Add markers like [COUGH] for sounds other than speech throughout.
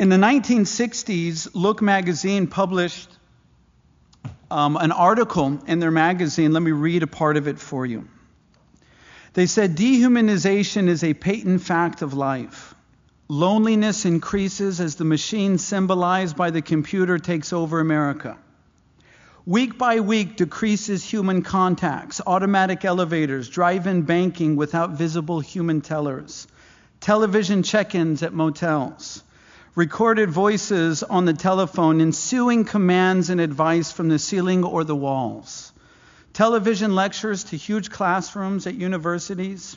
In the 1960s, Look magazine published um, an article in their magazine. Let me read a part of it for you. They said dehumanization is a patent fact of life. Loneliness increases as the machine symbolized by the computer takes over America. Week by week decreases human contacts, automatic elevators, drive in banking without visible human tellers, television check ins at motels, recorded voices on the telephone, ensuing commands and advice from the ceiling or the walls, television lectures to huge classrooms at universities.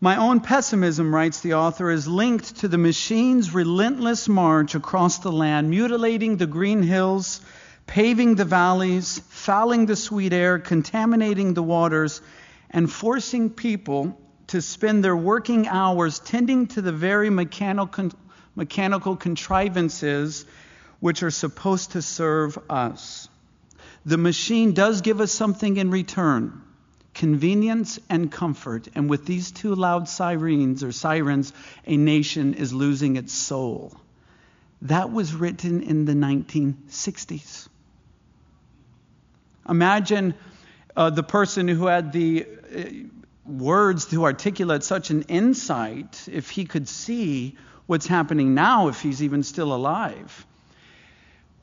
My own pessimism, writes the author, is linked to the machine's relentless march across the land, mutilating the green hills, paving the valleys, fouling the sweet air, contaminating the waters, and forcing people to spend their working hours tending to the very mechanical, mechanical contrivances which are supposed to serve us. The machine does give us something in return convenience and comfort. And with these two loud sirens or sirens, a nation is losing its soul. That was written in the 1960s. Imagine uh, the person who had the uh, words to articulate such an insight if he could see what's happening now, if he's even still alive.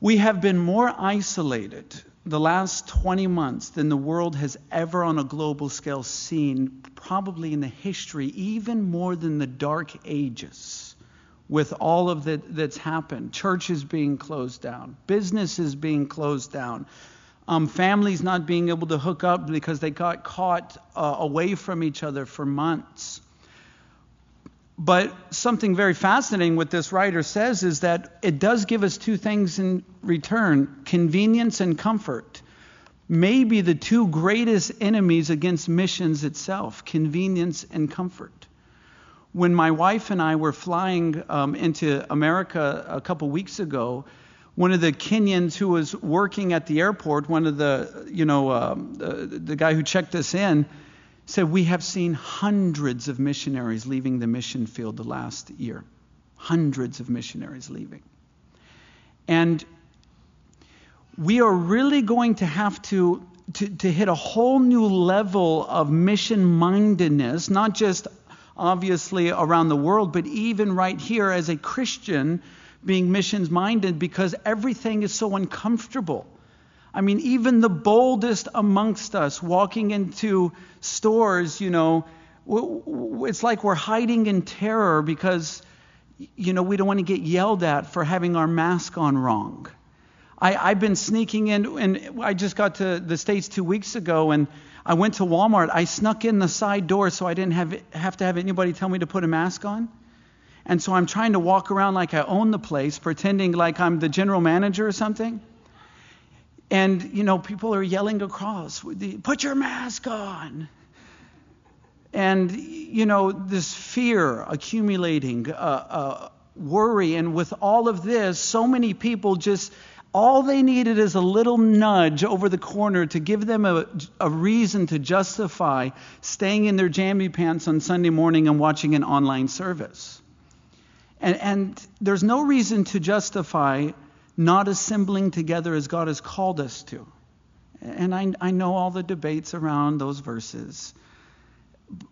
We have been more isolated the last 20 months than the world has ever on a global scale seen, probably in the history, even more than the Dark Ages, with all of that that's happened. Churches being closed down, businesses being closed down, um, families not being able to hook up because they got caught uh, away from each other for months. But something very fascinating what this writer says is that it does give us two things in return convenience and comfort. Maybe the two greatest enemies against missions itself convenience and comfort. When my wife and I were flying um, into America a couple weeks ago, one of the Kenyans who was working at the airport, one of the, you know, um, the, the guy who checked us in, said, We have seen hundreds of missionaries leaving the mission field the last year. Hundreds of missionaries leaving. And we are really going to have to, to, to hit a whole new level of mission mindedness, not just obviously around the world, but even right here as a Christian being missions minded because everything is so uncomfortable. I mean, even the boldest amongst us walking into stores, you know, it's like we're hiding in terror because, you know, we don't want to get yelled at for having our mask on wrong. I, have been sneaking in, and I just got to the States two weeks ago, and I went to Walmart. I snuck in the side door so I didn't have, have to have anybody tell me to put a mask on. And so I'm trying to walk around like I own the place, pretending like I'm the general manager or something. And, you know, people are yelling across, put your mask on. And, you know, this fear accumulating, uh, uh, worry. And with all of this, so many people just, all they needed is a little nudge over the corner to give them a, a reason to justify staying in their jammy pants on Sunday morning and watching an online service. And, and there's no reason to justify not assembling together as God has called us to. And I, I know all the debates around those verses.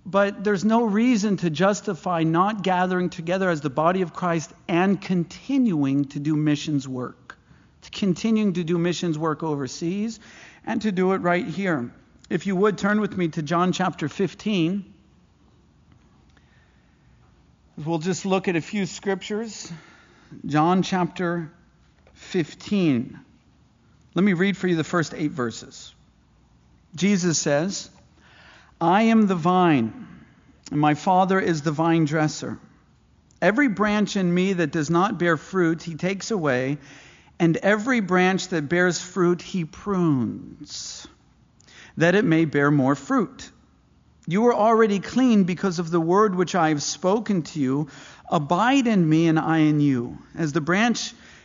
But there's no reason to justify not gathering together as the body of Christ and continuing to do missions work, to continuing to do missions work overseas, and to do it right here. If you would turn with me to John chapter 15. We'll just look at a few scriptures. John chapter 15. Let me read for you the first eight verses. Jesus says, I am the vine, and my Father is the vine dresser. Every branch in me that does not bear fruit, he takes away, and every branch that bears fruit, he prunes, that it may bear more fruit. You are already clean because of the word which I have spoken to you. Abide in me, and I in you. As the branch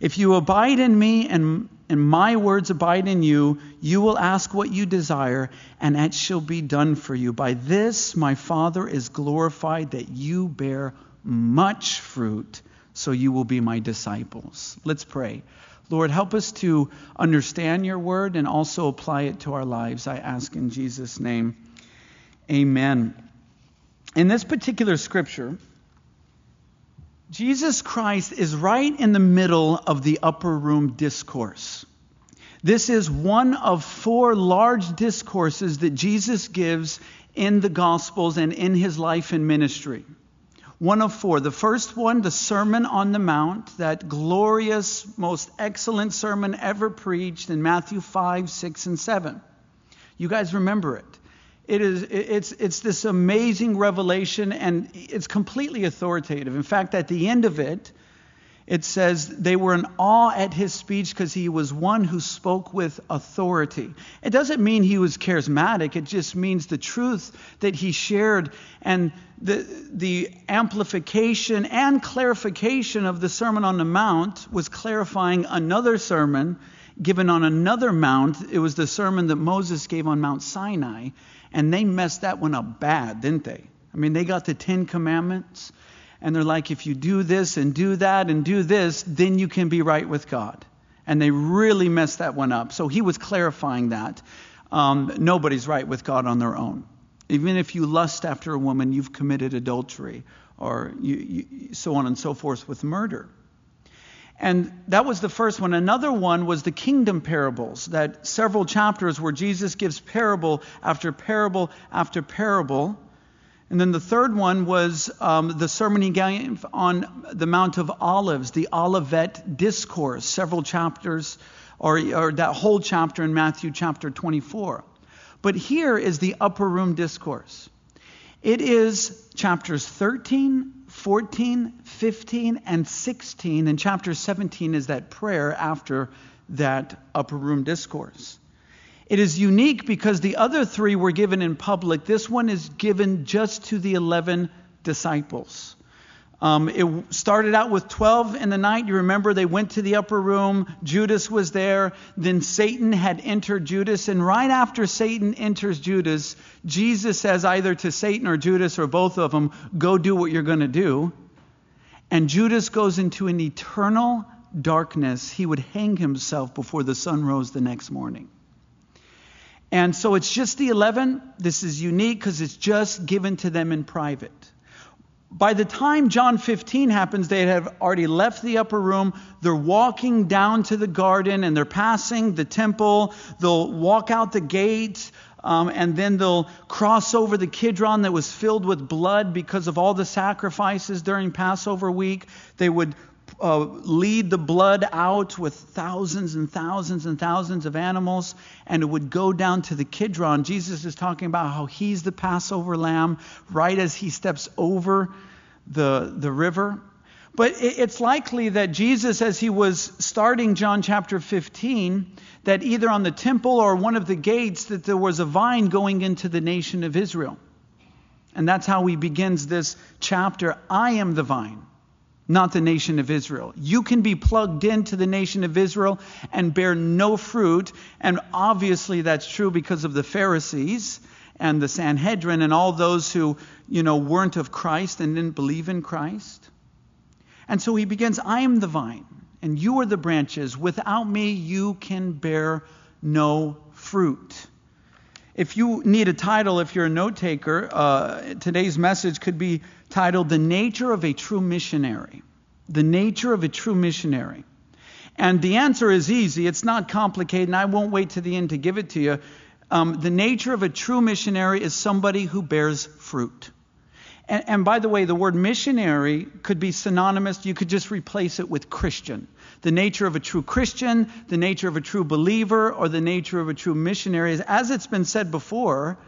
If you abide in me and, and my words abide in you, you will ask what you desire, and it shall be done for you. By this my Father is glorified, that you bear much fruit, so you will be my disciples. Let's pray. Lord, help us to understand your word and also apply it to our lives. I ask in Jesus' name. Amen. In this particular scripture, Jesus Christ is right in the middle of the upper room discourse. This is one of four large discourses that Jesus gives in the Gospels and in his life and ministry. One of four. The first one, the Sermon on the Mount, that glorious, most excellent sermon ever preached in Matthew 5, 6, and 7. You guys remember it. It is, it's, it's this amazing revelation, and it's completely authoritative. In fact, at the end of it, it says they were in awe at his speech because he was one who spoke with authority. It doesn't mean he was charismatic, it just means the truth that he shared and the, the amplification and clarification of the Sermon on the Mount was clarifying another sermon given on another mount. It was the sermon that Moses gave on Mount Sinai. And they messed that one up bad, didn't they? I mean, they got the Ten Commandments, and they're like, if you do this and do that and do this, then you can be right with God. And they really messed that one up. So he was clarifying that. Um, nobody's right with God on their own. Even if you lust after a woman, you've committed adultery, or you, you, so on and so forth with murder. And that was the first one. Another one was the kingdom parables, that several chapters where Jesus gives parable after parable after parable. And then the third one was um, the sermon he gave on the Mount of Olives, the Olivet Discourse, several chapters, or, or that whole chapter in Matthew chapter 24. But here is the upper room discourse. It is chapters 13, 14, 15, and 16. And chapter 17 is that prayer after that upper room discourse. It is unique because the other three were given in public. This one is given just to the 11 disciples. Um, it started out with 12 in the night. You remember they went to the upper room. Judas was there. Then Satan had entered Judas. And right after Satan enters Judas, Jesus says either to Satan or Judas or both of them, Go do what you're going to do. And Judas goes into an eternal darkness. He would hang himself before the sun rose the next morning. And so it's just the 11. This is unique because it's just given to them in private. By the time John 15 happens, they have already left the upper room. They're walking down to the garden and they're passing the temple. They'll walk out the gate um, and then they'll cross over the Kidron that was filled with blood because of all the sacrifices during Passover week. They would uh, lead the blood out with thousands and thousands and thousands of animals, and it would go down to the Kidron. Jesus is talking about how he's the Passover lamb right as he steps over the, the river. But it's likely that Jesus, as he was starting John chapter 15, that either on the temple or one of the gates, that there was a vine going into the nation of Israel. And that's how he begins this chapter I am the vine not the nation of Israel. You can be plugged into the nation of Israel and bear no fruit. And obviously that's true because of the Pharisees and the Sanhedrin and all those who, you know, weren't of Christ and didn't believe in Christ. And so he begins, I am the vine, and you are the branches. Without me, you can bear no fruit. If you need a title, if you're a note taker, uh, today's message could be titled The Nature of a True Missionary. The Nature of a True Missionary. And the answer is easy. It's not complicated, and I won't wait to the end to give it to you. Um, the nature of a true missionary is somebody who bears fruit. And, and, by the way, the word missionary could be synonymous. You could just replace it with Christian. The nature of a true Christian, the nature of a true believer, or the nature of a true missionary is, as it's been said before,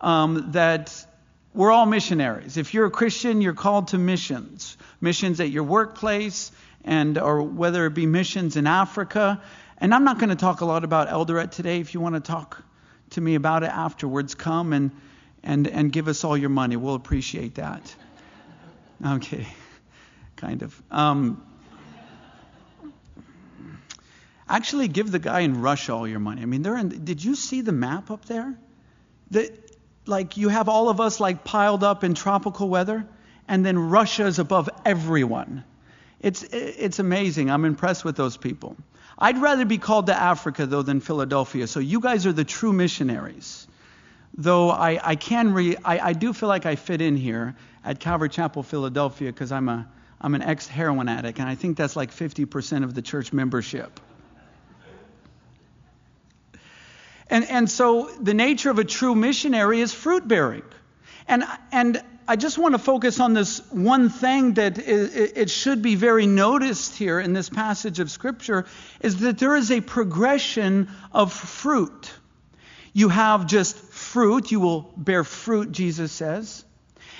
um, that we're all missionaries. If you're a Christian, you're called to missions. Missions at your workplace, and or whether it be missions in Africa. And I'm not going to talk a lot about Eldoret today. If you want to talk to me about it afterwards, come and, and, and give us all your money. We'll appreciate that. Okay, [LAUGHS] kind of. Um, actually, give the guy in Russia all your money. I mean, they're in. Did you see the map up there? The, like you have all of us like piled up in tropical weather, and then Russia is above everyone. It's it's amazing. I'm impressed with those people. I'd rather be called to Africa though than Philadelphia. So you guys are the true missionaries. Though I, I can re, I, I do feel like I fit in here at Calvary Chapel, Philadelphia, because I'm a I'm an ex heroin addict, and I think that's like 50% of the church membership. And, and so the nature of a true missionary is fruit bearing. And, and I just want to focus on this one thing that it, it should be very noticed here in this passage of Scripture is that there is a progression of fruit. You have just fruit, you will bear fruit, Jesus says.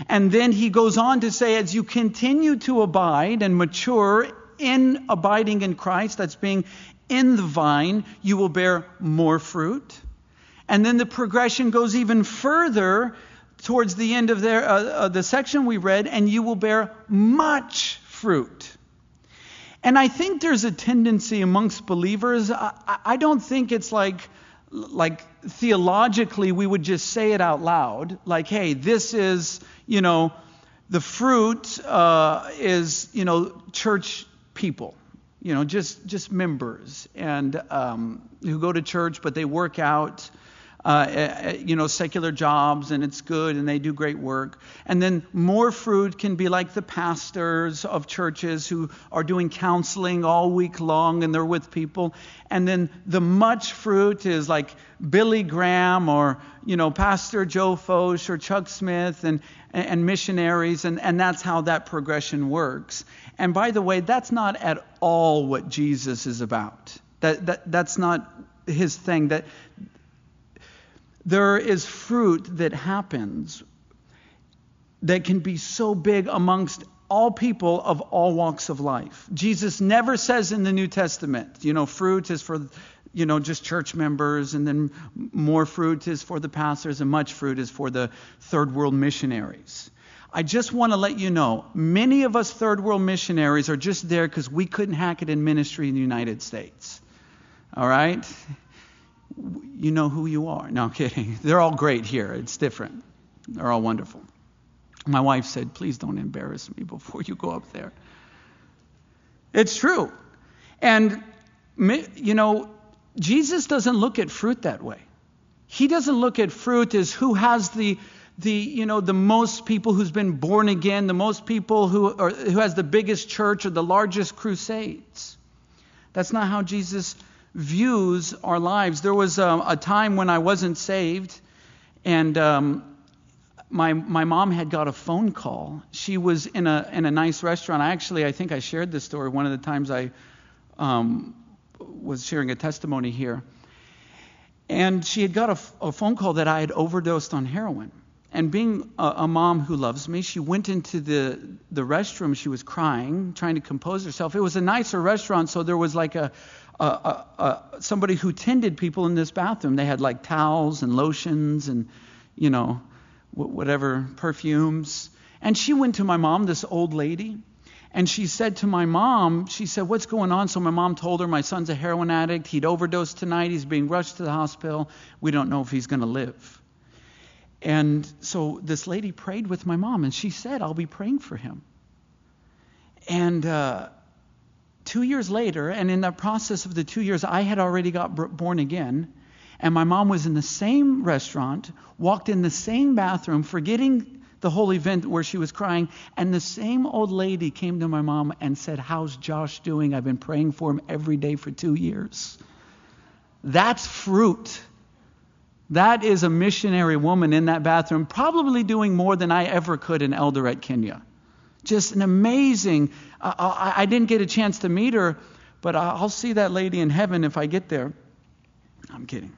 And then he goes on to say, as you continue to abide and mature in abiding in Christ, that's being in the vine, you will bear more fruit. And then the progression goes even further towards the end of their, uh, uh, the section we read, and you will bear much fruit. And I think there's a tendency amongst believers. I, I don't think it's like, like theologically we would just say it out loud, like, hey, this is, you know, the fruit uh, is, you know, church people you know, just just members and um, who go to church, but they work out uh, eh, eh, you know, secular jobs and it's good and they do great work. And then more fruit can be like the pastors of churches who are doing counseling all week long and they're with people. And then the much fruit is like Billy Graham or, you know, Pastor Joe Focht or Chuck Smith and, and missionaries. And, and that's how that progression works. And by the way, that's not at all what Jesus is about. That, that, that's not his thing. That there is fruit that happens that can be so big amongst all people of all walks of life. Jesus never says in the New Testament, you know, fruit is for, you know, just church members, and then more fruit is for the pastors, and much fruit is for the third world missionaries. I just want to let you know, many of us third world missionaries are just there because we couldn't hack it in ministry in the United States. All right? You know who you are. No, I'm kidding. [LAUGHS] They're all great here. It's different. They're all wonderful. My wife said, please don't embarrass me before you go up there. It's true. And, you know, Jesus doesn't look at fruit that way. He doesn't look at fruit as who has the, the you know, the most people who's been born again, the most people who, are, who has the biggest church or the largest crusades. That's not how Jesus views our lives. There was a, a time when I wasn't saved, and um, my my mom had got a phone call. She was in a in a nice restaurant. I actually I think I shared this story one of the times I um, was sharing a testimony here. And she had got a, a phone call that I had overdosed on heroin. And being a, a, mom who loves me, she went into the, the restroom. She was crying, trying to compose herself. It was a nicer restaurant, so there was like a, uh, uh, somebody who tended people in this bathroom. They had like towels and lotions and, you know, whatever, perfumes. And she went to my mom, this old lady, and she said to my mom, she said, What's going on? So my mom told her, My son's a heroin addict. He'd overdosed tonight. He's being rushed to the hospital. We don't know if he's going to live. And so this lady prayed with my mom, and she said, I'll be praying for him. And uh, two years later, and in the process of the two years, I had already got born again. And my mom was in the same restaurant, walked in the same bathroom, forgetting the whole event where she was crying. And the same old lady came to my mom and said, How's Josh doing? I've been praying for him every day for two years. That's fruit. That is a missionary woman in that bathroom, probably doing more than I ever could in Eldoret, Kenya. Just an amazing. Uh, I, I didn't get a chance to meet her, but I'll see that lady in heaven if I get there. I'm kidding.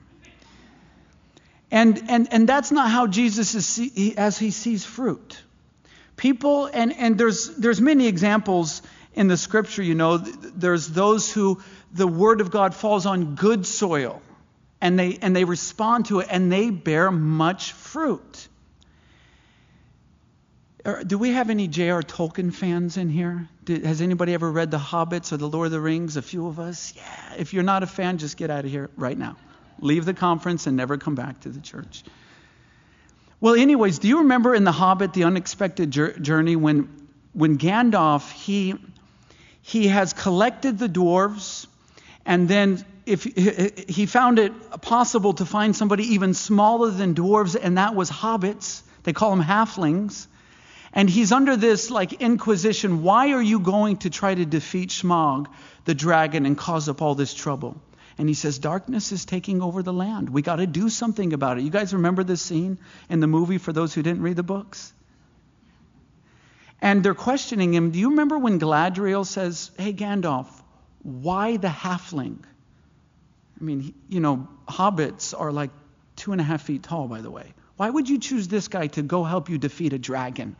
And, and, and that's not how Jesus is see, as he sees fruit. People, and, and there's, there's many examples in the scripture, you know, there's those who the word of God falls on good soil and they, and they respond to it and they bear much fruit. Do we have any J.R. Tolkien fans in here? has anybody ever read The Hobbits or The Lord of the Rings? A few of us? Yeah. If you're not a fan, just get out of here right now. Leave the conference and never come back to the church. Well, anyways, do you remember in The Hobbit, The Unexpected Journey, when, when Gandalf, he, he has collected the dwarves, and then if he found it possible to find somebody even smaller than dwarves, and that was hobbits. They call them halflings. And he's under this like inquisition. Why are you going to try to defeat Smaug, the dragon, and cause up all this trouble? And he says, Darkness is taking over the land. We got to do something about it. You guys remember this scene in the movie for those who didn't read the books? And they're questioning him. Do you remember when Galadriel says, Hey, Gandalf, why the halfling? I mean, you know, hobbits are like two and a half feet tall, by the way. Why would you choose this guy to go help you defeat a dragon?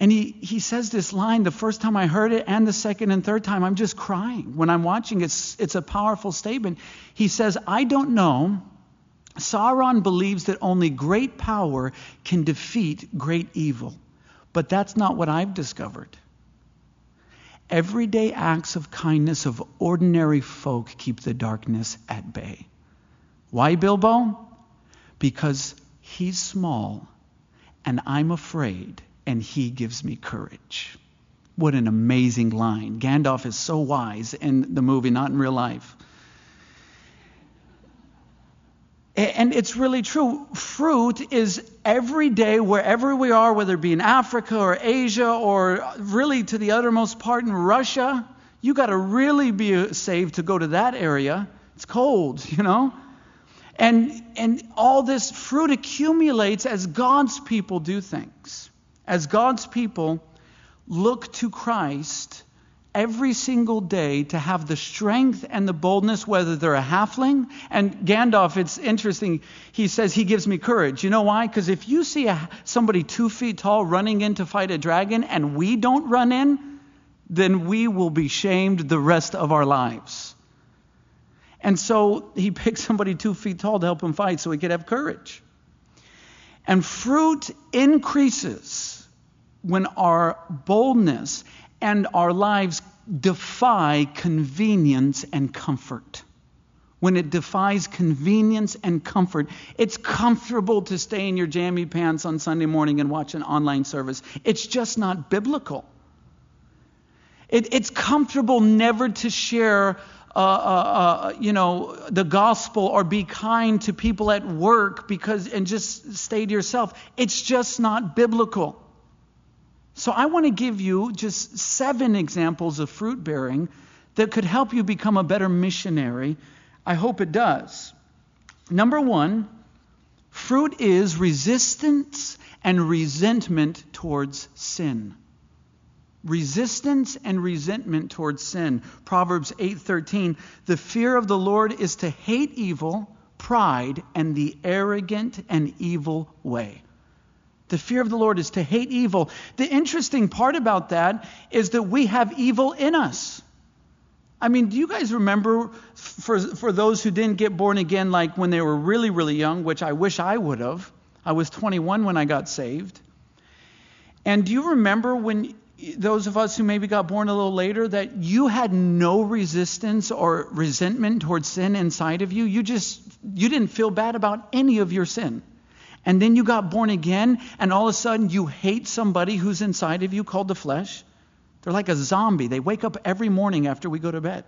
And he, he says this line the first time I heard it, and the second and third time, I'm just crying. When I'm watching, it's, it's a powerful statement. He says, I don't know. Sauron believes that only great power can defeat great evil. But that's not what I've discovered. Everyday acts of kindness of ordinary folk keep the darkness at bay. Why, Bilbo? Because he's small and I'm afraid and he gives me courage. What an amazing line. Gandalf is so wise in the movie, not in real life. And it's really true. Fruit is every day, wherever we are, whether it be in Africa or Asia or really to the uttermost part in Russia, you got to really be uh, saved to go to that area. It's cold, [LAUGHS] you know? And, and all this fruit accumulates as God's people do things as God's people look to Christ every single day to have the strength and the boldness, whether they're a halfling. And Gandalf, it's interesting, he says he gives me courage. You know why? Because if you see a, somebody two feet tall running in to fight a dragon and we don't run in, then we will be shamed the rest of our lives. And so he [LAUGHS] picked somebody two feet tall to help him fight so he could have courage. And fruit increases when our boldness and our lives defy convenience and comfort. When it defies convenience and comfort, it's comfortable to stay in your jammy pants on Sunday morning and watch an online service. It's just not biblical. It, it's comfortable never to share, uh, uh, uh, you know, the gospel or be kind to people at work because and just stay to yourself. It's just not biblical. So I want to give you just seven examples of fruit bearing that could help you become a better missionary. I hope it does. Number one, fruit is resistance and resentment towards sin. Resistance and resentment towards sin. Proverbs 8:13, "The fear of the Lord is to hate evil, pride, and the arrogant and evil way." The fear of the Lord is to hate evil. The interesting part about that is that we have evil in us. I mean, do you guys remember, for, for those who didn't get born again, like when they were really, really young, which I wish I would have? I was 21 when I got saved. And do you remember when those of us who maybe got born a little later that you had no resistance or resentment towards sin inside of you? You just, you didn't feel bad about any of your sin. And then you got born again, and all of a sudden you hate somebody who's inside of you called the flesh. They're like a zombie. They wake up every morning after we go to bed.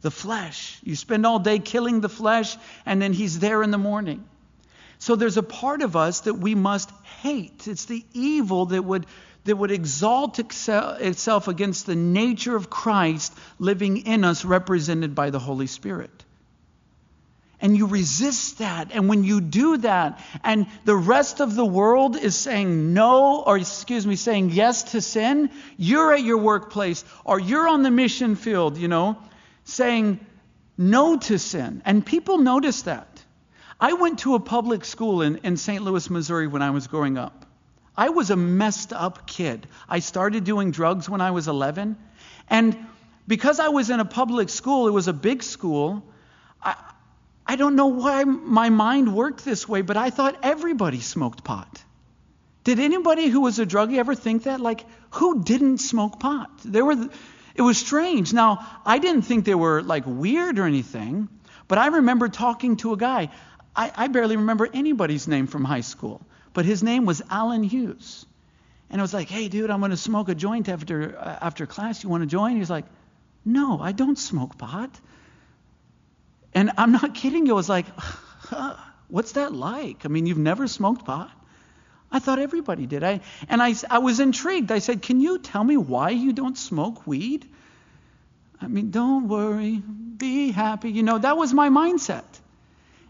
The flesh. You spend all day killing the flesh, and then he's there in the morning. So there's a part of us that we must hate. It's the evil that would, that would exalt itself against the nature of Christ living in us, represented by the Holy Spirit and you resist that. And when you do that, and the rest of the world is saying no, or excuse me, saying yes to sin, you're at your workplace or you're on the mission field, you know, saying no to sin. And people notice that. I went to a public school in, in St. Louis, Missouri when I was growing up. I was a messed up kid. I started doing drugs when I was 11. And because I was in a public school, it was a big school, I don't know why my mind worked this way, but I thought everybody smoked pot. Did anybody who was a druggie ever think that? Like, who didn't smoke pot? There were, it was strange. Now, I didn't think they were like weird or anything, but I remember talking to a guy. I, I barely remember anybody's name from high school, but his name was Alan Hughes. And I was like, hey, dude, I'm going to smoke a joint after, uh, after class. You want to join? He's like, no, I don't smoke pot. And I'm not kidding you. I was like, huh, what's that like? I mean, you've never smoked pot? I thought everybody did. I, and I, I was intrigued. I said, Can you tell me why you don't smoke weed? I mean, don't worry, be happy. You know, that was my mindset.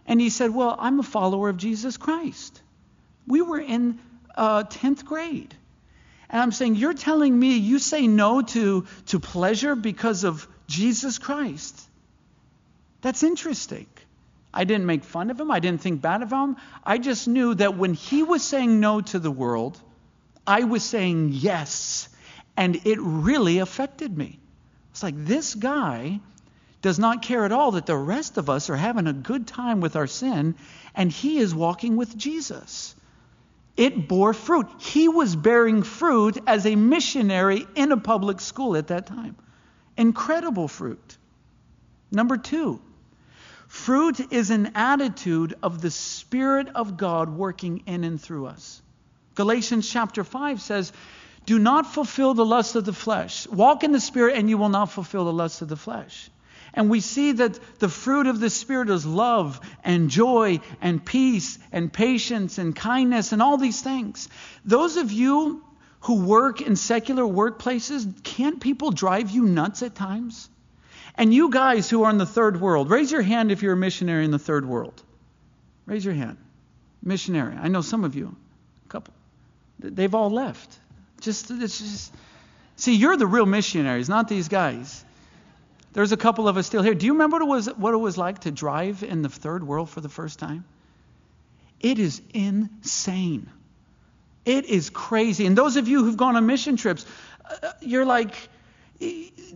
And he said, Well, I'm a follower of Jesus Christ. We were in uh, 10th grade. And I'm saying, You're telling me you say no to, to pleasure because of Jesus Christ. That's interesting. I didn't make fun of him. I didn't think bad of him. I just knew that when he was saying no to the world, I was saying yes. And it really affected me. It's like this guy does not care at all that the rest of us are having a good time with our sin, and he is walking with Jesus. It bore fruit. He was bearing fruit as a missionary in a public school at that time. Incredible fruit. Number two, Fruit is an attitude of the Spirit of God working in and through us. Galatians chapter 5 says, Do not fulfill the lust of the flesh. Walk in the Spirit, and you will not fulfill the lust of the flesh. And we see that the fruit of the Spirit is love and joy and peace and patience and kindness and all these things. Those of you who work in secular workplaces, can't people drive you nuts at times? And you guys who are in the third world, raise your hand if you're a missionary in the third world. Raise your hand. Missionary. I know some of you. A couple. They've all left. Just, it's just. See, you're the real missionaries, not these guys. There's a couple of us still here. Do you remember what it was, what it was like to drive in the third world for the first time? It is insane. It is crazy. And those of you who've gone on mission trips, uh, you're like,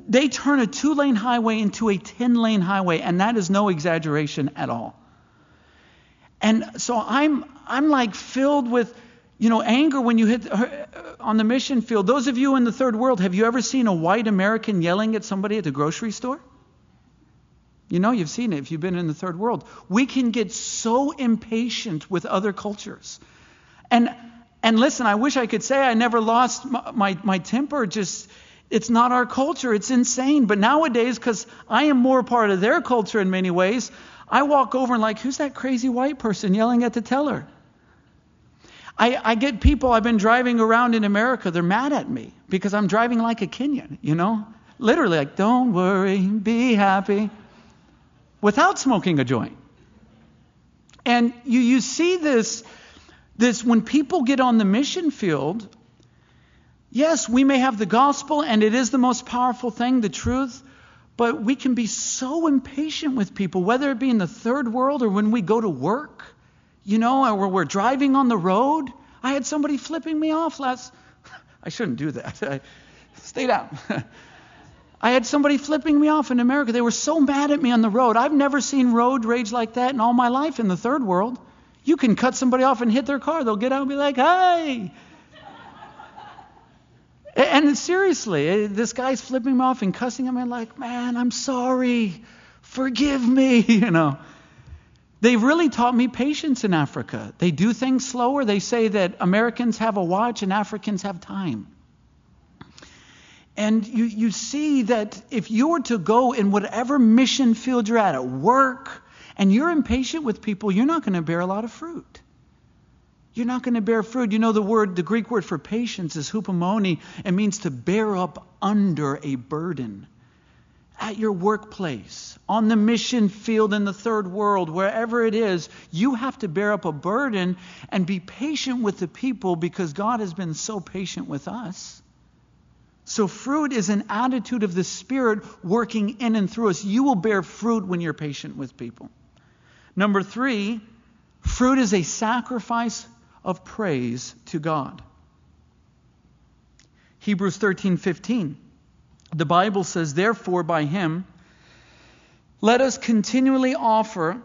they turn a two lane highway into a 10 lane highway, and that is no exaggeration at all. And so I'm, I'm like filled with, you know, anger when you hit uh, on the mission field. Those of you in the third world, have you ever seen a white American yelling at somebody at the grocery store? You know, you've seen it if you've been in the third world. We can get so impatient with other cultures. And and listen, I wish I could say I never lost my, my, my temper. Just it's not our culture. It's insane. But nowadays, because I am more part of their culture in many ways, I walk over and like, who's that crazy white person yelling at the teller? I, I get people, I've been driving around in America, they're mad at me because I'm driving like a Kenyan, you know? Literally, like, don't worry, be happy, without smoking a joint. And you, you see this, this when people get on the mission field, Yes, we may have the gospel, and it is the most powerful thing, the truth, but we can be so impatient with people, whether it be in the third world or when we go to work, you know, or we're driving on the road. I had somebody flipping me off last. [LAUGHS] I shouldn't do that. [LAUGHS] Stay down. [LAUGHS] I had somebody flipping me off in America. They were so mad at me on the road. I've never seen road rage like that in all my life in the third world. You can cut somebody off and hit their car. They'll get out and be like, hey, and seriously, eh, this guy's flipping me off and cussing him. I'm like, man, I'm sorry. Forgive me, [LAUGHS] you know. They really taught me patience in Africa. They do things slower. They say that Americans have a watch and Africans have time. And you, you see that if you were to go in whatever mission field you're at, at work, and you're impatient with people, you're not going to bear a lot of fruit you're not going to bear fruit. You know the word, the Greek word for patience is hupomone. It means to bear up under a burden. At your workplace, on the mission field in the third world, wherever it is, you have to bear up a burden and be patient with the people because God has been so patient with us. So, fruit is an attitude of the Spirit working in and through us. You will bear fruit when you're patient with people. Number three, fruit is a sacrifice of praise to God. Hebrews 13:15. The Bible says, "Therefore by him let us continually offer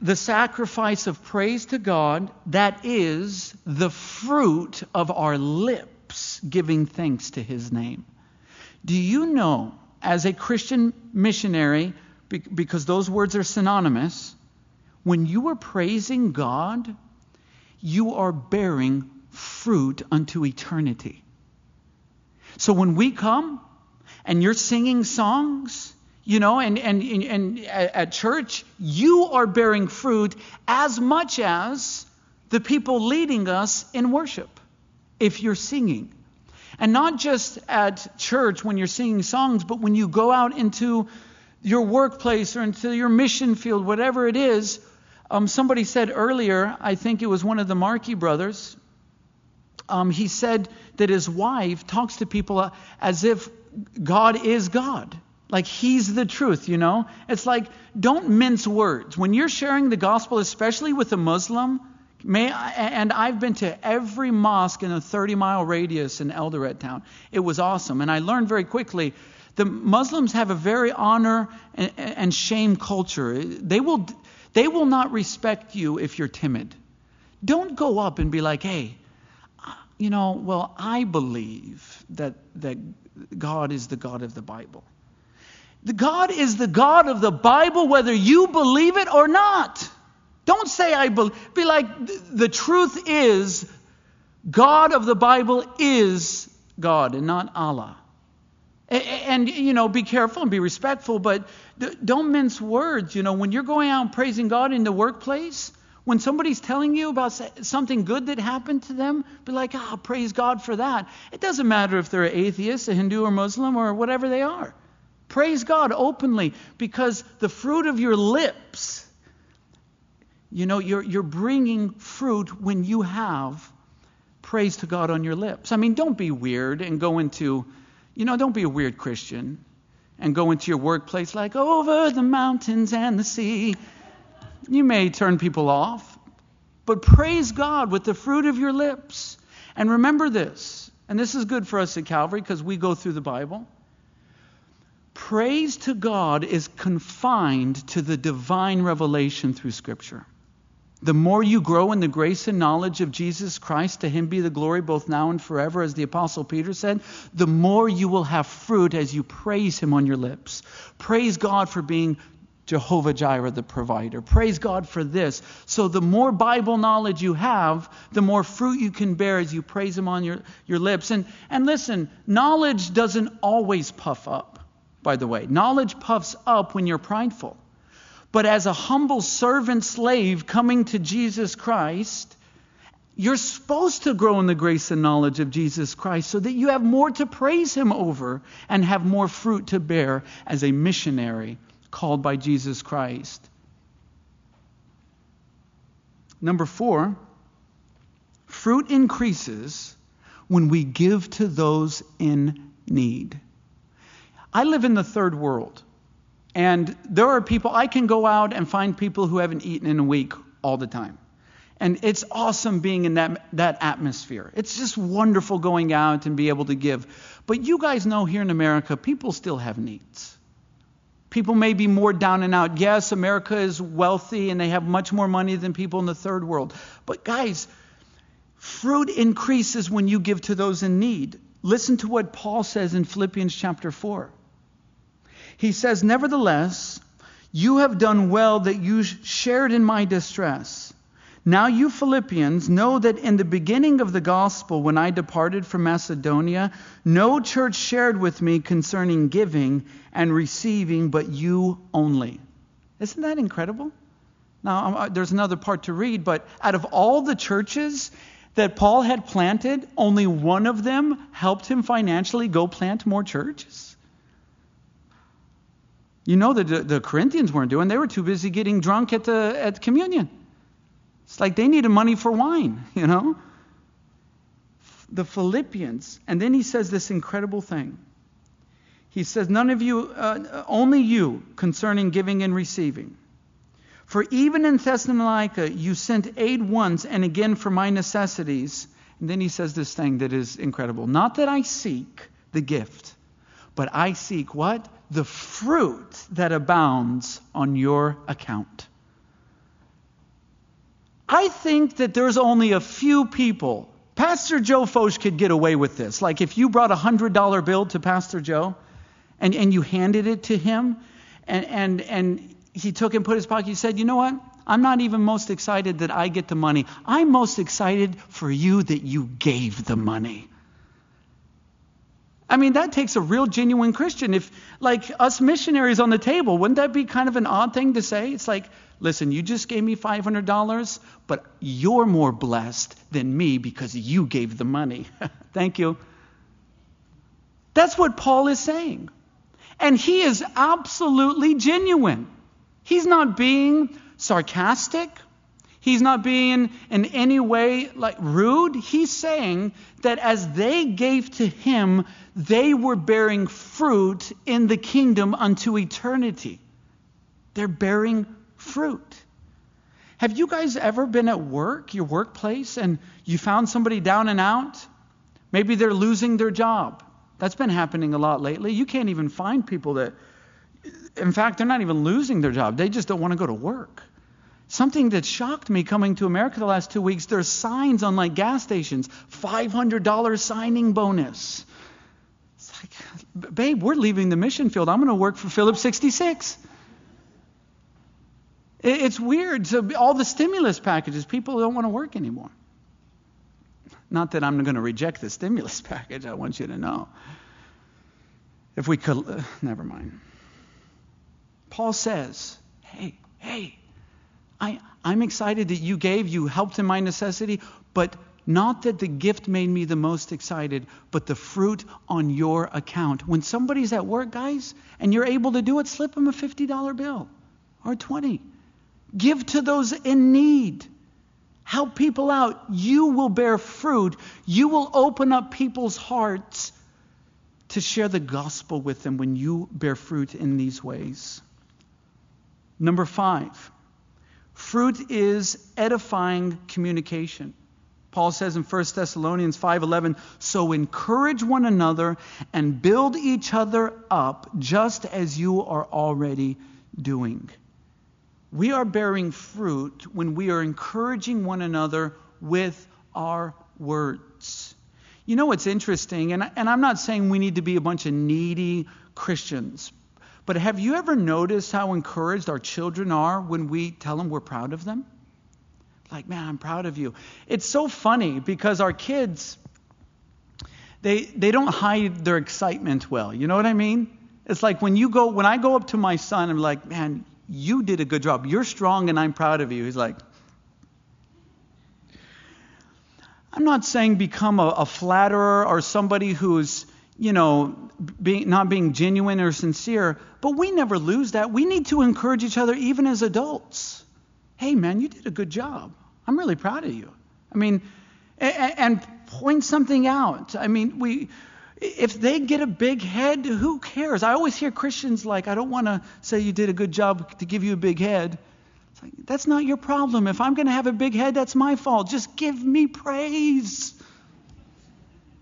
the sacrifice of praise to God, that is the fruit of our lips, giving thanks to his name." Do you know as a Christian missionary because those words are synonymous, when you are praising God, you are bearing fruit unto eternity. So when we come and you're singing songs, you know, and, and, and, at church, you are bearing fruit as much as the people leading us in worship if you're singing. And not just at church when you're singing songs, but when you go out into your workplace or into your mission field, whatever it is. Um, somebody said earlier, I think it was one of the Markey brothers, um, he said that his wife talks to people as if God is God. Like he's the truth, you know? It's like, don't mince words. When you're sharing the gospel, especially with a Muslim, may I, and I've been to every mosque in a 30 mile radius in Eldoret town. It was awesome. And I learned very quickly the Muslims have a very honor and, and shame culture. They will, they will not respect you if you're timid. Don't go up and be like, hey, you know, well, I believe that, that God is the God of the Bible. The God is the God of the Bible, whether you believe it or not. Don't say I believe. Be like, the truth is, God of the Bible is God and not Allah. And, you know, be careful and be respectful, but don't mince words. You know, when you're going out praising God in the workplace, when somebody's telling you about something good that happened to them, be like, ah, oh, praise God for that. It doesn't matter if they're an atheist, a Hindu or Muslim or whatever they are. Praise God openly because the fruit of your lips, you know, you're, you're bringing fruit when you have praise to God on your lips. I mean, don't be weird and go into you know, don't be a weird Christian and go into your workplace like, over the mountains and the sea. You may turn people off, but praise God with the fruit of your lips. And remember this, and this is good for us at Calvary because we go through the Bible. Praise to God is confined to the divine revelation through Scripture. The more you grow in the grace and knowledge of Jesus Christ, to him be the glory both now and forever, as the Apostle Peter said, the more you will have fruit as you praise him on your lips. Praise God for being Jehovah Jireh, the provider. Praise God for this. So, the more Bible knowledge you have, the more fruit you can bear as you praise Him on your, your lips. And, and listen, knowledge doesn't always puff up, by the way. Knowledge puffs up when you're prideful. But as a humble servant slave coming to Jesus Christ, you're supposed to grow in the grace and knowledge of Jesus Christ so that you have more to praise Him over and have more fruit to bear as a missionary called by Jesus Christ. Number four, fruit increases when we give to those in need. I live in the third world. And there are people, I can go out and find people who haven't eaten in a week all the time. And it's awesome being in that, that atmosphere. It's just wonderful going out and be able to give. But you guys know here in America, people still have needs. People may be more down and out. Yes, America is wealthy and they have much more money than people in the third world. But guys, fruit increases when you give to those in need. Listen to what Paul says in Philippians chapter 4. He says, Nevertheless, you have done well that you shared in my distress. Now, you Philippians know that in the beginning of the gospel, when I departed from Macedonia, no church shared with me concerning giving and receiving, but you only. Isn't that incredible? Now, um, uh, there's another part to read, but out of all the churches that Paul had planted, only one of them helped him financially go plant more churches. You know that the, Corinthians weren't doing. They were too busy getting drunk at the at communion. It's like they needed money for wine, [LAUGHS] you know? The Philippians. And then he says this incredible thing. He says, None of you, uh, only you, concerning giving and receiving. For even in Thessalonica you sent aid once and again for my necessities. And then he says this thing that is incredible. Not that I seek the gift, but I seek what? The fruit that abounds on your account. I think that there's only a few people. Pastor Joe Focht could get away with this. Like if you brought a $100 bill to Pastor Joe and, and you handed it to him and, and, and he took and put his pocket, he said, You know what? I'm not even most excited that I get the money. I'm most excited for you that you gave the money. I mean, that takes a real genuine Christian. If, like, us missionaries on the table, wouldn't that be kind of an odd thing to say? It's like, listen, you just gave me $500, but you're more blessed than me because you gave the money. [LAUGHS] Thank you. That's what Paul is saying. And he is absolutely genuine. He's not being sarcastic. He's not being in any way like rude. He's saying that as they gave to him, they were bearing fruit in the kingdom unto eternity. They're bearing fruit. Have you guys ever been at work, your workplace, and you found somebody down and out? Maybe they're losing their job. That's been happening a lot lately. You can't even find people that, in fact, they're not even losing their job. They just don't want to go to work. Something that shocked me coming to America the last two weeks, there's signs on like gas stations, $500 signing bonus. It's like, babe, we're leaving the mission field. I'm going to work for Phillips 66. It's weird. So all the stimulus packages, people don't want to work anymore. Not that I'm going to reject the stimulus [LAUGHS] package, I want you to know. If we could, uh, never mind. Paul says, hey, hey, I, I'm excited that you gave, you helped in my necessity, but not that the gift made me the most excited, but the fruit on your account. When somebody's at work, guys, and you're able to do it, slip them a $50 bill or 20. Give to those in need. Help people out. You will bear fruit. You will open up people's hearts to share the gospel with them when you bear fruit in these ways. Number five, Fruit is edifying communication. Paul says in 1 Thessalonians 5:11, "So encourage one another and build each other up just as you are already doing." We are bearing fruit when we are encouraging one another with our words. You know what's interesting, and, and I'm not saying we need to be a bunch of needy Christians, but have you ever noticed how encouraged our children are when we tell them we're proud of them? Like, man, I'm proud of you. It's so funny because our kids, they, they don't hide their excitement well. You know what I mean? It's like when you go, when I go up to my son, I'm like, man, you did a good job. You're strong and I'm proud of you. He's like, I'm not saying become a, a flatterer or somebody who's you know, being, not being genuine or sincere, but we never lose that. We need to encourage each other even as adults. Hey, man, you did a good job. I'm really proud of you. I mean, and, and point something out. I mean, we, if they get a big head, who cares? I always hear Christians like, I don't want to say you did a good job to give you a big head. It's like, that's not your problem. If I'm going to have a big head, that's my fault. Just give me praise.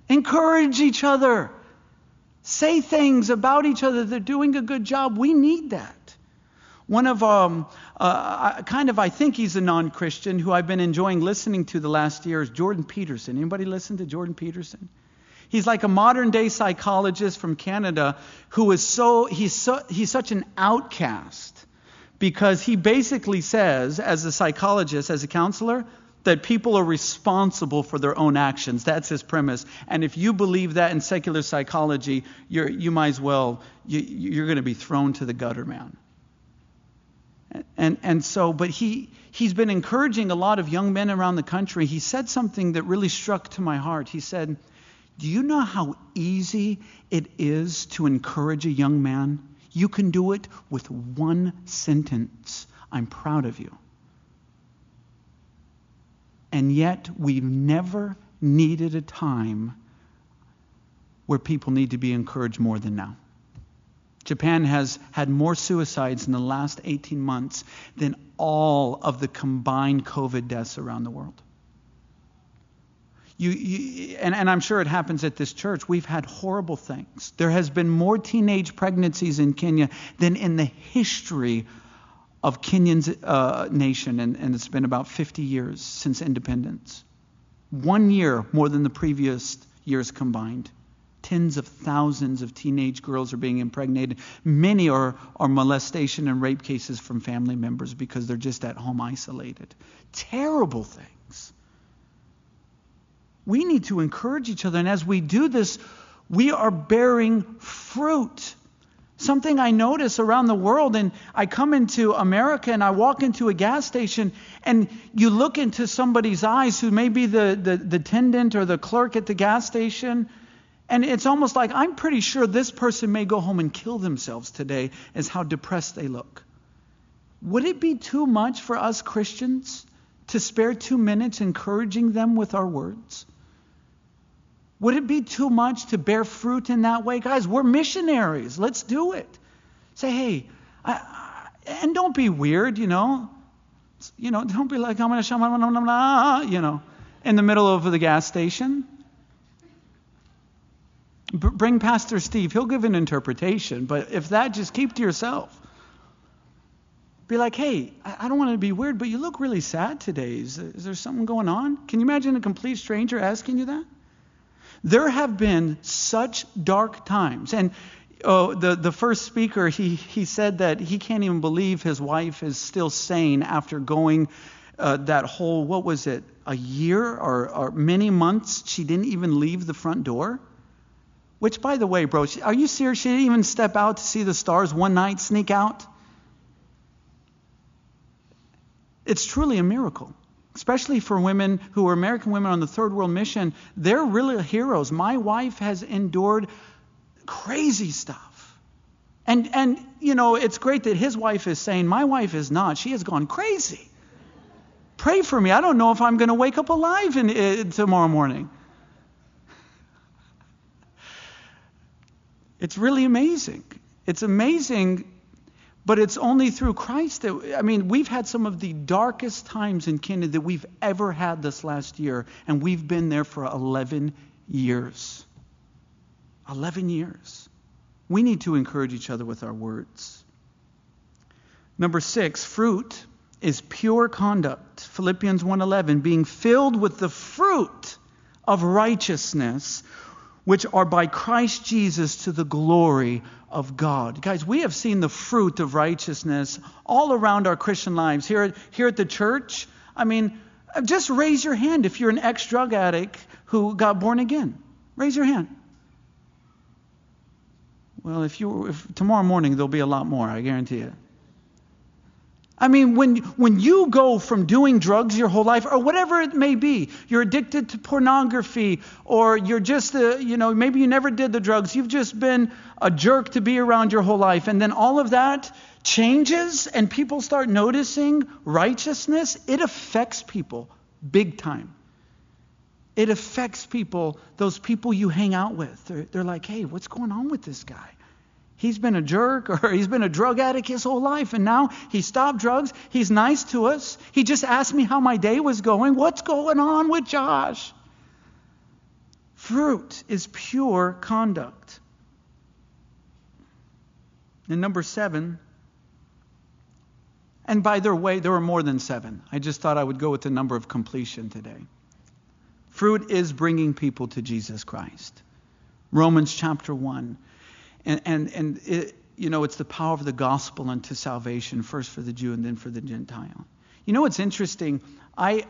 Encourage each other say things about each other. They're doing a good job. We need that. One of um, uh, kind of, I think he's a non-Christian who I've been enjoying listening to the last year is Jordan Peterson. Anybody listen to Jordan Peterson? He's like a modern day psychologist from Canada who is so he's so he's such an outcast because he basically says as a psychologist as a counselor that people are responsible for their own actions. That's his premise. And if you believe that in secular psychology, you're, you might as well, you, you're going to be thrown to the gutter, man. And, and so, but he, he's been encouraging a lot of young men around the country. He said something that really struck to my heart. He said, Do you know how easy it is to encourage a young man? You can do it with one sentence I'm proud of you. And yet, we've never needed a time where people need to be encouraged more than now. Japan has had more suicides in the last 18 months than all of the combined COVID deaths around the world. You, you, and, and I'm sure it happens at this church. We've had horrible things. There has been more teenage pregnancies in Kenya than in the history of Kenyan's uh, nation, and, and it's been about 50 years since independence. One year more than the previous years combined. Tens of thousands of teenage girls are being impregnated. Many are, are molestation and rape cases from family members because they're just at home isolated. Terrible things. We need to encourage each other, and as we do this, we are bearing fruit. Something I notice around the world, and I come into America and I walk into a gas station, and you look into somebody's eyes who may be the, the, the attendant or the clerk at the gas station, and it's almost like I'm pretty sure this person may go home and kill themselves today, as how depressed they look. Would it be too much for us Christians to spare two minutes encouraging them with our words? Would it be too much to bear fruit in that way? Guys, we're missionaries. Let's do it. Say, hey, I, I, and don't be weird, you know. You know, don't be like, I'm going to, shama, you know, in the middle of the gas station. B- bring Pastor Steve. He'll give an interpretation, but if that, just keep to yourself. Be like, hey, I, I don't want to be weird, but you look really sad today. Is, is there something going on? Can you imagine a complete stranger asking you that? There have been such dark times. And oh, the, the first speaker, he, he said that he can't even believe his wife is still sane after going uh, that whole, what was it, a year or, or many months? She didn't even leave the front door. Which, by the way, bro, are you serious? She didn't even step out to see the stars one night, sneak out? It's truly a miracle especially for women who are American women on the third world mission, they're really heroes. My wife has endured crazy stuff. And, and, you know, it's great that his wife is saying, My wife is not. She has gone crazy. Pray for me. I don't know if I'm going to wake up alive in, uh, tomorrow morning. It's really amazing. It's amazing but it's only through Christ that, I mean, we've had some of the darkest times in Kenya that we've ever had this last year, and we've been there for 11 years. 11 years. We need to encourage each other with our words. Number six, fruit is pure conduct. Philippians 1:11, being filled with the fruit of righteousness, which are by Christ Jesus to the glory of God. Guys, we have seen the fruit of righteousness all around our Christian lives. Here, here at the church, I mean, just raise your hand if you're an ex drug addict who got born again. Raise your hand. Well, if you if tomorrow morning there'll be a lot more, I guarantee it. I mean, when, when you go from doing drugs your whole life, or whatever it may be, you're addicted to pornography, or you're just, a, you know, maybe you never did the drugs, you've just been a jerk to be around your whole life, and then all of that changes, and people start noticing righteousness, it affects people big time. It affects people, those people you hang out with. They're, they're like, hey, what's going on with this guy? He's been a jerk or he's been a drug addict his whole life, and now he stopped drugs. He's nice to us. He just asked me how my day was going. What's going on with Josh? Fruit is pure conduct. And number seven, and by the way, there were more than seven. I just thought I would go with the number of completion today. Fruit is bringing people to Jesus Christ. Romans chapter 1. And, and, and it, you know, it's the power of the gospel unto salvation, first for the Jew and then for the Gentile. You know what's interesting? I,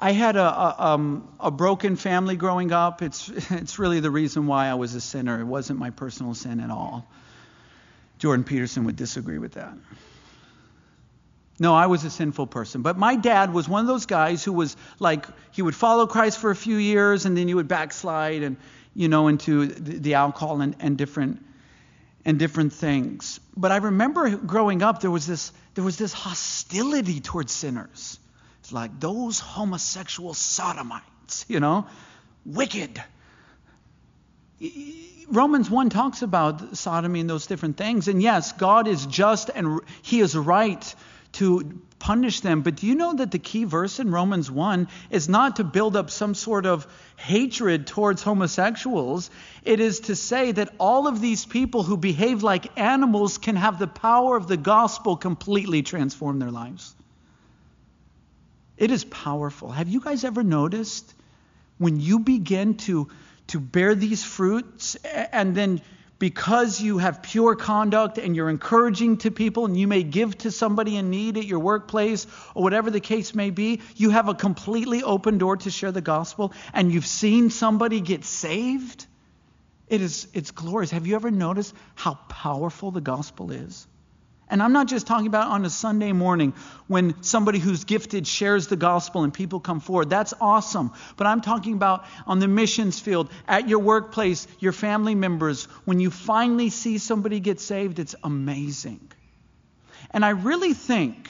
I had a, a, um, a, broken family growing up. It's, [LAUGHS] it's really the reason why I was a sinner. It wasn't my personal sin at all. Jordan Peterson would disagree with that. No, I was a sinful person. But my dad was one of those guys who was like, he would follow Christ for a few years and then he would backslide. And you know, into the alcohol and, and different and different things. But I remember growing up, there was this there was this hostility towards sinners. It's like those homosexual sodomites, you know, wicked. Romans 1 talks about sodomy and those different things. And yes, God is just and He is right to punish them. But do you know that the key verse in Romans 1 is not to build up some sort of hatred towards homosexuals? It is to say that all of these people who behave like animals can have the power of the gospel completely transform their lives. It is powerful. Have you guys ever noticed when you begin to, to bear these fruits and then because you have pure conduct and you're encouraging to people and you may give to somebody in need at your workplace or whatever the case may be, you have a completely open door to share the gospel and you've seen somebody get saved. It is it's glorious. Have you ever noticed how powerful the gospel is? And I'm not just talking about on a Sunday morning when somebody who's gifted shares the gospel and people come forward. That's awesome. But I'm talking about on the missions field, at your workplace, your family members. When you finally see somebody get saved, it's amazing. And I really think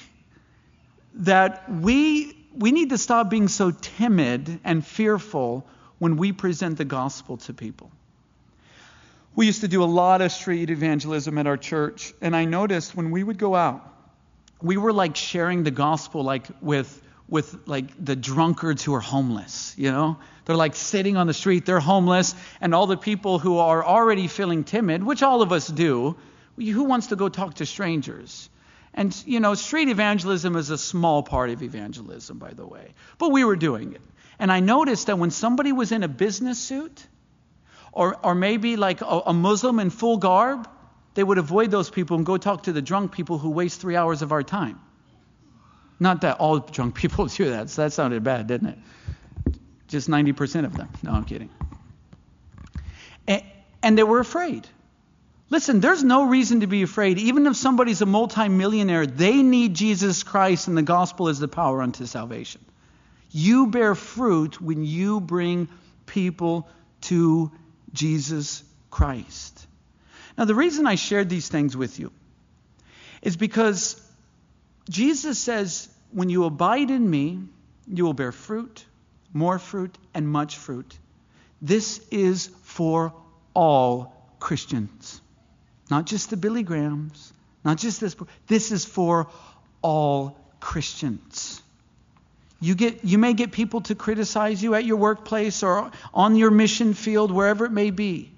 that we, we need to stop being so timid and fearful when we present the gospel to people. We used to do a lot of street evangelism at our church, and I noticed when we would go out, we were like sharing the gospel like with with like the drunkards who are homeless, you know? They're like sitting on the street, they're homeless, and all the people who are already feeling timid, which all of us do, who wants to go talk to strangers? And, you know, street evangelism is a small part of evangelism, by the way. But we were doing it. And I noticed that when somebody was in a business suit, or, or maybe like a, a Muslim in full garb, they would avoid those people and go talk to the drunk people who waste three hours of our time. Not that all drunk people [LAUGHS] do that. So that sounded bad, didn't it? Just 90% of them. No, I'm kidding. And, and they were afraid. Listen, there's no reason to be afraid. Even if somebody's a multimillionaire, they need Jesus Christ, and the gospel is the power unto salvation. You bear fruit when you bring people to Jesus Christ. Now, the reason I shared these things with you is because Jesus says, When you abide in me, you will bear fruit, more fruit, and much fruit. This is for all Christians, not just the Billy Grahams, not just this. This is for all Christians. You, get, you may get people to criticize you at your workplace or on your mission field, wherever it may be.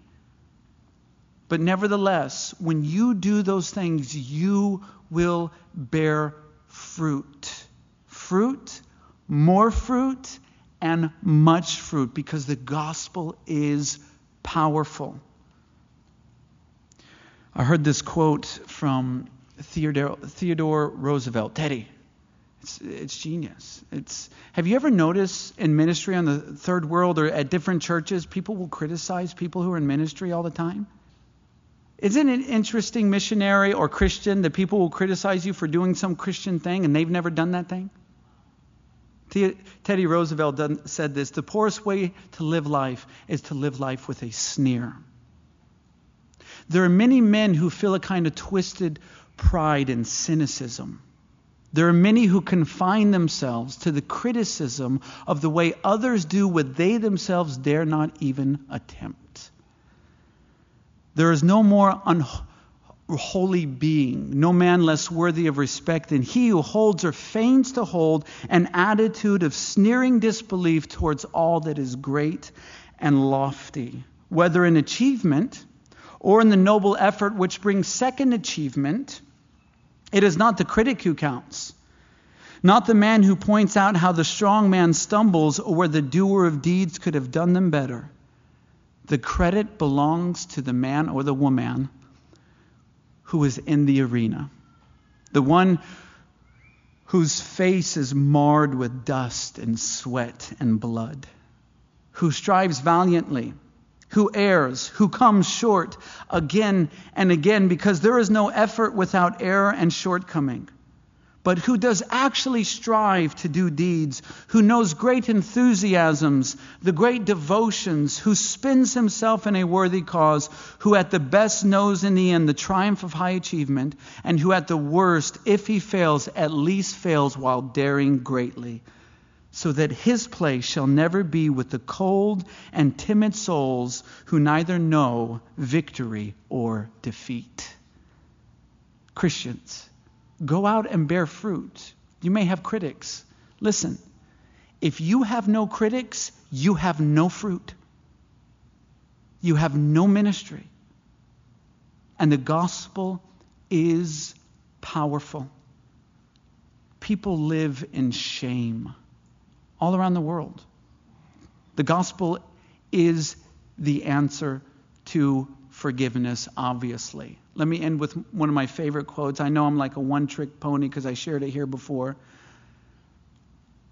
But nevertheless, when you do those things, you will bear fruit. Fruit, more fruit, and much fruit because the gospel is powerful. I heard this quote from Theodore, Theodore Roosevelt. Teddy, it's, it's genius. It's, have you ever noticed in ministry on the third world or at different churches, people will criticize people who are in ministry all the time? Isn't it interesting, missionary or Christian, that people will criticize you for doing some Christian thing and they've never done that thing? Teddy Roosevelt said this the poorest way to live life is to live life with a sneer. There are many men who feel a kind of twisted pride and cynicism there are many who confine themselves to the criticism of the way others do what they themselves dare not even attempt. There is no more unholy being, no man less worthy of respect than he who holds or feigns to hold an attitude of sneering disbelief towards all that is great and lofty, whether in achievement or in the noble effort which brings second achievement it is not the critic who counts, not the man who points out how the strong man stumbles or where the doer of deeds could have done them better. The credit belongs to the man or the woman who is in the arena, the one whose face is marred with dust and sweat and blood, who strives valiantly who errs, who comes short again and again, because there is no effort without error and shortcoming, but who does actually strive to do deeds, who knows great enthusiasms, the great devotions, who spends himself in a worthy cause, who at the best knows in the end the triumph of high achievement, and who at the worst, if he fails, at least fails while daring greatly so that his place shall never be with the cold and timid souls who neither know victory or defeat. Christians, go out and bear fruit. You may have critics. Listen, if you have no critics, you have no fruit. You have no ministry. And the gospel is powerful. People live in shame all around the world. The gospel is the answer to forgiveness, obviously. Let me end with one of my favorite quotes. I know I'm like a one trick pony because I shared it here before.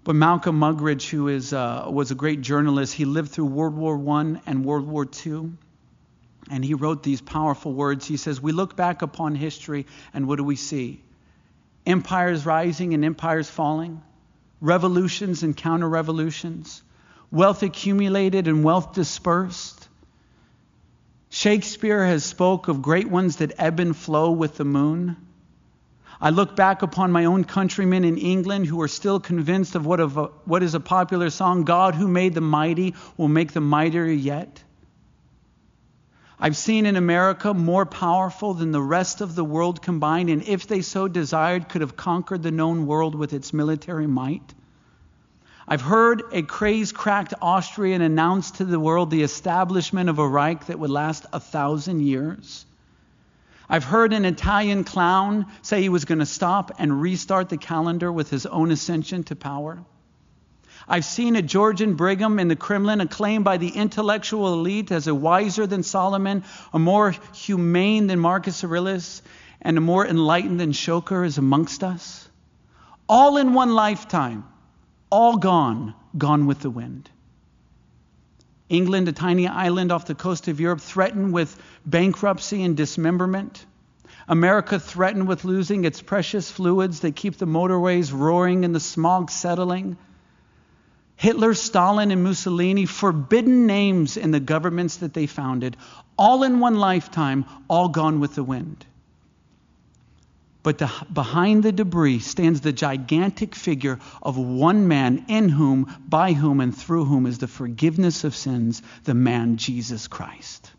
But Malcolm Muggeridge, who is, uh, was a great journalist, he lived through World War I and World War II. And he wrote these powerful words. He says, We look back upon history, and what do we see? Empires rising and empires falling, revolutions and counter revolutions, wealth accumulated and wealth dispersed. Shakespeare has spoke of great ones that ebb and flow with the moon. I look back upon my own countrymen in England who are still convinced of what, of a, what is a popular song God who made the mighty will make the mightier yet. I've seen in America more powerful than the rest of the world combined, and if they so desired, could have conquered the known world with its military might. I've heard a craze cracked Austrian announce to the world the establishment of a Reich that would last a thousand years. I've heard an Italian clown say he was going to stop and restart the calendar with his own ascension to power. I've seen a Georgian Brigham in the Kremlin acclaimed by the intellectual elite as a wiser than Solomon, a more humane than Marcus Aurelius, and a more enlightened than Ashoka is amongst us. All in one lifetime, all gone, gone with the wind. England, a tiny island off the coast of Europe, threatened with bankruptcy and dismemberment. America threatened with losing its precious fluids that keep the motorways roaring and the smog settling. Hitler, Stalin, and Mussolini, forbidden names in the governments that they founded, all in one lifetime, all gone with the wind. But the, behind the debris stands the gigantic figure of one man in whom, by whom, and through whom is the forgiveness of sins, the man Jesus Christ.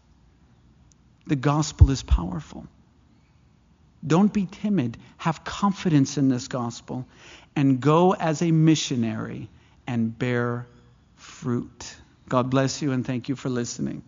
The gospel is powerful. Don't be timid. Have confidence in this gospel and go as a missionary and bear fruit. God bless you and thank you for listening.